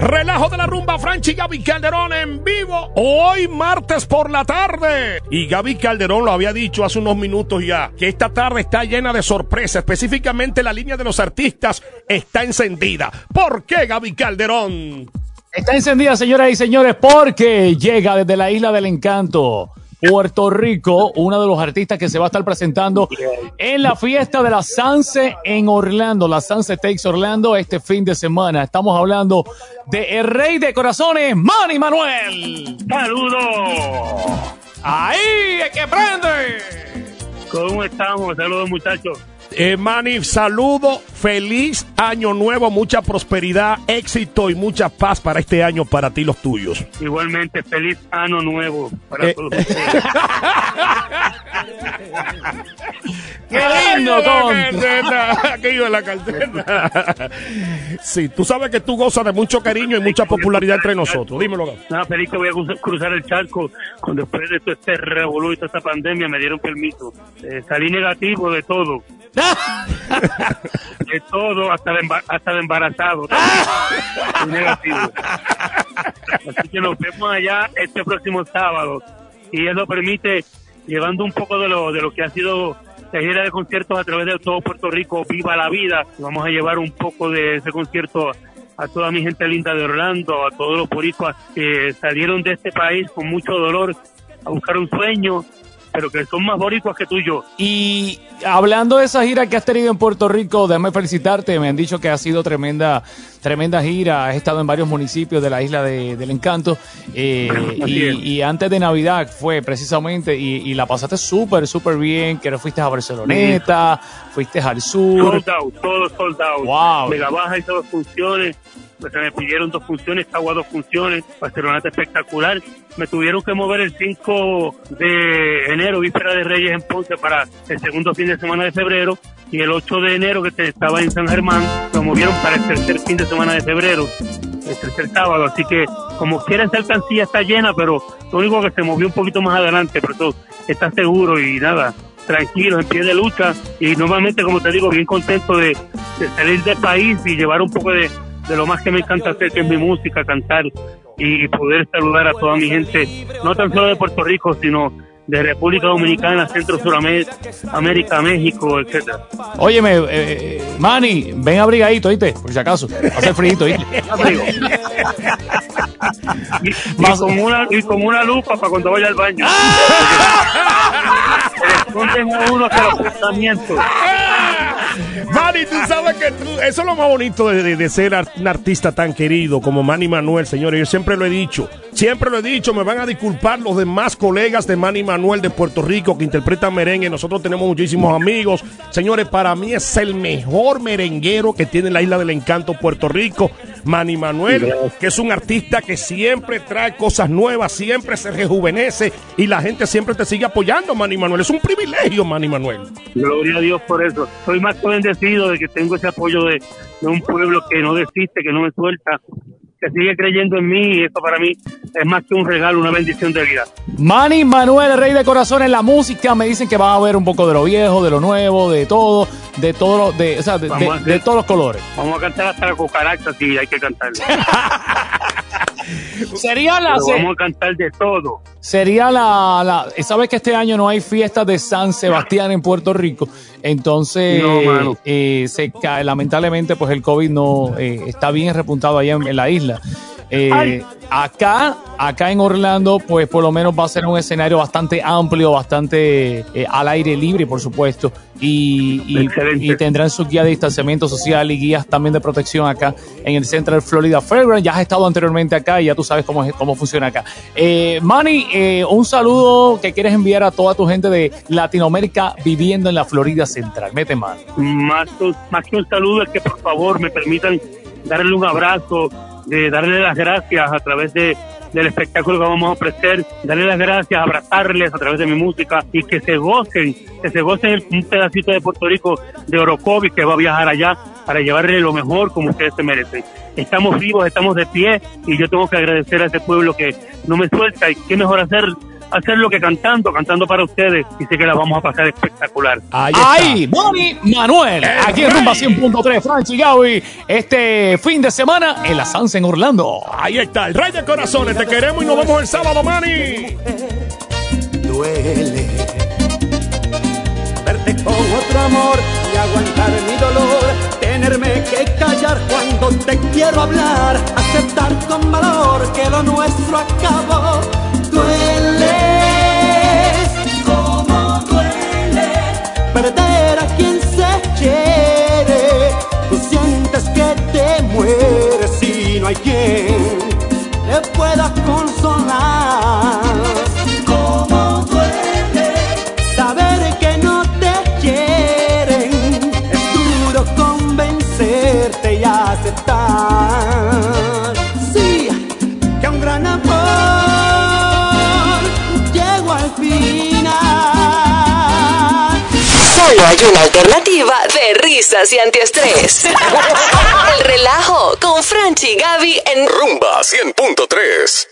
Relajo de la rumba, Franchi Gaby Calderón en vivo. Hoy martes por la tarde. Y Gaby Calderón lo había dicho hace unos minutos ya, que esta tarde está llena de sorpresas. Específicamente la línea de los artistas está encendida. ¿Por qué Gaby Calderón? Está encendida, señoras y señores, porque llega desde la isla del encanto. Puerto Rico, uno de los artistas que se va a estar presentando en la fiesta de la Sanse en Orlando, la Sanse Takes Orlando este fin de semana. Estamos hablando de el rey de corazones, Manny Manuel. ¡Saludos! ¡Ahí es que prende! ¿Cómo estamos? Saludos, muchachos. Eh, Manny, saludo, feliz año nuevo, mucha prosperidad, éxito y mucha paz para este año para ti y los tuyos. Igualmente, feliz año nuevo para Eh. todos ustedes. ¡Qué lindo, Aquello de la cartera. Sí, tú sabes que tú gozas de mucho cariño y mucha popularidad entre nosotros. Dímelo. Nada, feliz que voy a cruz- cruzar el charco. Cuando después de todo este revolú y toda esta pandemia me dieron permiso. Eh, salí negativo de todo. De todo, hasta de, hasta de embarazado. Fui negativo. Así que nos vemos allá este próximo sábado. Y lo permite, llevando un poco de lo, de lo que ha sido la gira de conciertos a través de todo Puerto Rico, Viva la Vida. Vamos a llevar un poco de ese concierto a toda mi gente linda de Orlando, a todos los boricuas que salieron de este país con mucho dolor a buscar un sueño, pero que son más boricuas que tú y yo. Y hablando de esa gira que has tenido en Puerto Rico, déjame felicitarte. Me han dicho que ha sido tremenda, tremenda gira. Has estado en varios municipios de la isla de- del Encanto. Eh, y, es. y antes de Navidad fue precisamente, y, y la pasaste súper, súper bien. Que fuiste a Barceloneta, fuiste al sur. Sold out, todo sold out. Wow. Mega Baja hizo dos funciones, pues se me pidieron dos funciones, Cagua dos funciones, Barcelona está espectacular. Me tuvieron que mover el 5 de enero, víspera de Reyes en Ponce, para el segundo fin de semana de febrero. Y el 8 de enero, que estaba en San Germán, lo movieron para el tercer fin de semana de febrero, el tercer sábado. Así que, como quiera, esa alcancía está llena, pero lo único que se movió un poquito más adelante, pero eso está seguro y nada, tranquilos, en pie de lucha y nuevamente, como te digo, bien contento de salir del país y llevar un poco de, de lo más que me encanta hacer, que es mi música, cantar y poder saludar a toda mi gente, no tan solo de Puerto Rico, sino de República Dominicana, Centro Suramérica, América, México, etcétera. Óyeme, eh, eh, Manny, ven abrigadito, ¿oíste? Por si acaso. Hace frío, ¿oíste? Y, y con una, y con una lupa para cuando vaya al baño. Se le esconden a uno hasta los pensamientos. Manny, tú sabes que tú- eso es lo más bonito de, ser un artista tan querido como Manny Manuel, señores. Yo siempre lo he dicho, siempre lo he dicho. Me van a disculpar los demás colegas de Manny Manuel de Puerto Rico que interpretan merengue. Nosotros tenemos muchísimos amigos. Señores, para mí es el mejor merenguero que tiene la isla del encanto Puerto Rico. Manny Manuel, que es un artista que siempre trae cosas nuevas, siempre se rejuvenece y la gente siempre te sigue apoyando, Manny Manuel. Es un privilegio, Manny Manuel. Gloria a Dios por eso. Soy más que bendecido de que tengo ese apoyo de, de un pueblo que no desiste, que no me suelta, que sigue creyendo en mí y eso para mí es más que un regalo, una bendición de vida. Manny Manuel, rey de corazones, la música. Me dicen que van a ver un poco de lo viejo, de lo nuevo, de todo, de todo, lo- de, o sea, de, todos los colores. Vamos a cantar hasta la cucaracha si hay que cantar. Sería la, Pero vamos a cantar de todo. sería la, la, sabes que este año no hay fiestas de San Sebastián en Puerto Rico, entonces, No, eh, se cae, lamentablemente, pues el COVID no eh, está bien repuntado allá en, en la isla. Eh. Acá, acá en Orlando, pues por lo menos va a ser un escenario bastante amplio, bastante eh, al aire libre, por supuesto, y, y- tendrán su guía de distanciamiento social y guías también de protección acá en el Central Florida Fairground. Ya has estado anteriormente acá y ya tú sabes cómo, es- cómo funciona acá. Eh, Manny, eh, un saludo que quieres enviar a toda tu gente de Latinoamérica viviendo en la Florida Central. Mete mano. Más, más que un saludo es que por favor me permitan darle un abrazo, de darle las gracias a través de, del espectáculo que vamos a ofrecer, darle las gracias, abrazarles a través de mi música y que se gocen, que se gocen un pedacito de Puerto Rico de Orocovi que va a viajar allá para llevarle lo mejor como ustedes se merecen. Estamos vivos, estamos de pie y yo tengo que agradecer a ese pueblo que no me suelta y qué mejor hacer hacer lo que cantando, cantando para ustedes y sé que la vamos a pasar espectacular. Ahí, Ahí Boni Manuel, aquí en Rumba 100.3, Franchi Gaby, este fin de semana en la Sansa en Orlando. Ahí está, el Rey de Corazones, te queremos y nos vemos el sábado, Mani. Duele verte con otro amor y aguantar mi dolor, tenerme que callar cuando te quiero hablar, aceptar con valor que lo nuestro acabó. Quien te pueda consolar. Como duele saber que no te quieren, es duro convencerte y aceptar. Solo hay una alternativa de risas y antiestrés. El relajo con Franchi y Gaby en Rumba 100.3.